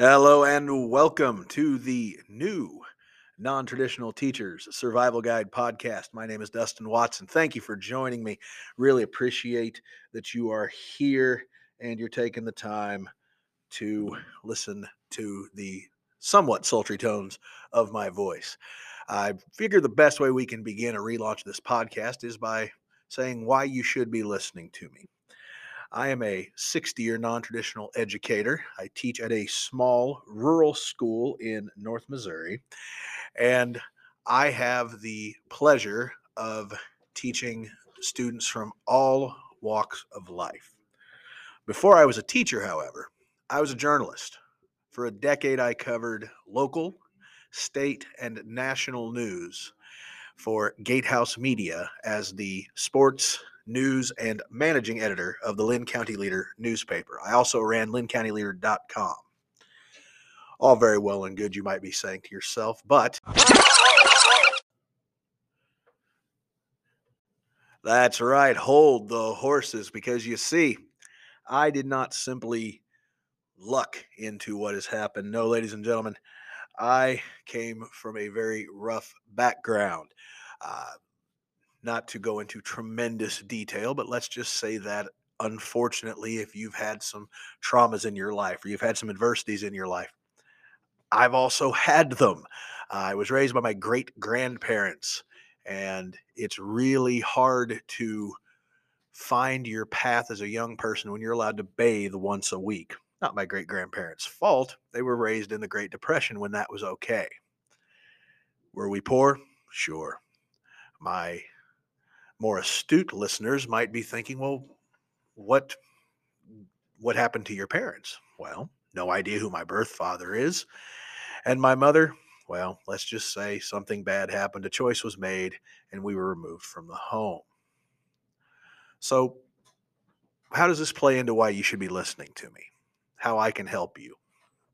Hello and welcome to the new Non Traditional Teachers Survival Guide podcast. My name is Dustin Watson. Thank you for joining me. Really appreciate that you are here and you're taking the time to listen to the somewhat sultry tones of my voice. I figure the best way we can begin a relaunch of this podcast is by saying why you should be listening to me. I am a 60 year non traditional educator. I teach at a small rural school in North Missouri, and I have the pleasure of teaching students from all walks of life. Before I was a teacher, however, I was a journalist. For a decade, I covered local, state, and national news for Gatehouse Media as the sports news, and managing editor of the Linn County Leader newspaper. I also ran linncountyleader.com. All very well and good, you might be saying to yourself, but that's right, hold the horses because you see, I did not simply luck into what has happened. No, ladies and gentlemen, I came from a very rough background. Uh, not to go into tremendous detail, but let's just say that unfortunately, if you've had some traumas in your life or you've had some adversities in your life, I've also had them. I was raised by my great grandparents, and it's really hard to find your path as a young person when you're allowed to bathe once a week. Not my great grandparents' fault. They were raised in the Great Depression when that was okay. Were we poor? Sure. My more astute listeners might be thinking, well, what what happened to your parents? Well, no idea who my birth father is. And my mother, well, let's just say something bad happened. A choice was made and we were removed from the home. So, how does this play into why you should be listening to me? How I can help you?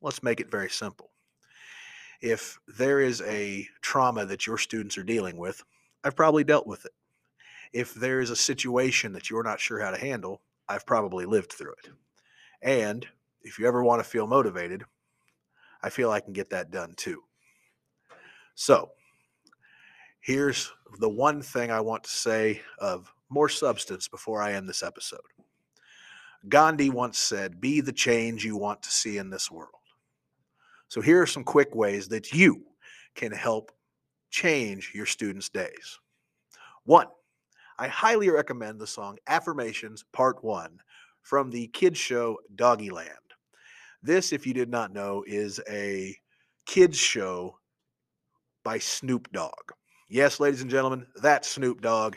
Let's make it very simple. If there is a trauma that your students are dealing with, I've probably dealt with it if there is a situation that you're not sure how to handle, I've probably lived through it. And if you ever want to feel motivated, I feel I can get that done too. So, here's the one thing I want to say of more substance before I end this episode. Gandhi once said, Be the change you want to see in this world. So, here are some quick ways that you can help change your students' days. One, I highly recommend the song Affirmations Part 1 from the kids show Doggyland. This, if you did not know, is a kids show by Snoop Dogg. Yes, ladies and gentlemen, that Snoop Dogg,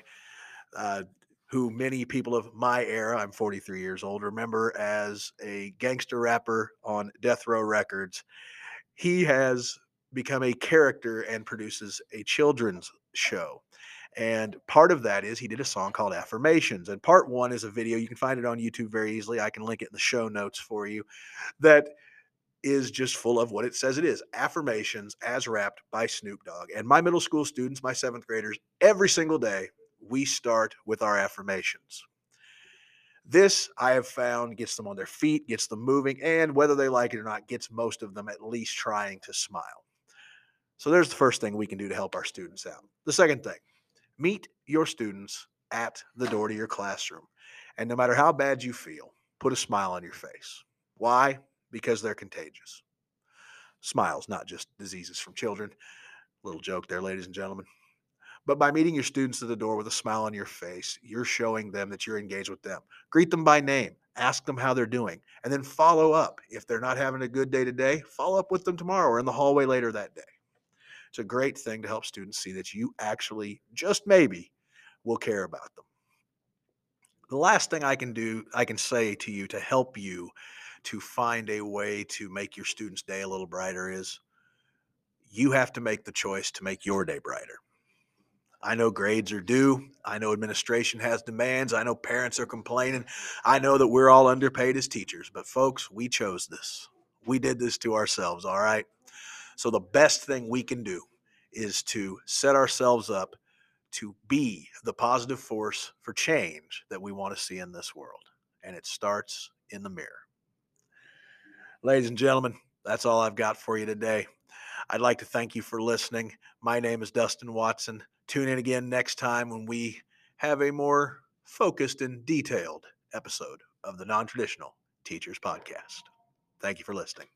uh, who many people of my era, I'm 43 years old, remember as a gangster rapper on Death Row Records. He has become a character and produces a children's show. And part of that is he did a song called Affirmations. And part one is a video. You can find it on YouTube very easily. I can link it in the show notes for you. That is just full of what it says it is affirmations as rapped by Snoop Dogg. And my middle school students, my seventh graders, every single day, we start with our affirmations. This I have found gets them on their feet, gets them moving, and whether they like it or not, gets most of them at least trying to smile. So there's the first thing we can do to help our students out. The second thing, Meet your students at the door to your classroom. And no matter how bad you feel, put a smile on your face. Why? Because they're contagious. Smiles, not just diseases from children. Little joke there, ladies and gentlemen. But by meeting your students at the door with a smile on your face, you're showing them that you're engaged with them. Greet them by name, ask them how they're doing, and then follow up. If they're not having a good day today, follow up with them tomorrow or in the hallway later that day. It's a great thing to help students see that you actually, just maybe, will care about them. The last thing I can do, I can say to you to help you to find a way to make your students' day a little brighter is you have to make the choice to make your day brighter. I know grades are due. I know administration has demands. I know parents are complaining. I know that we're all underpaid as teachers, but folks, we chose this. We did this to ourselves, all right? So the best thing we can do is to set ourselves up to be the positive force for change that we want to see in this world. And it starts in the mirror. Ladies and gentlemen, That's all I've got for you today. I'd like to thank you for listening. My name is Dustin Watson. Tune in again next time when we have a more focused and detailed episode of the Non Traditional Teachers Podcast. Thank you for listening.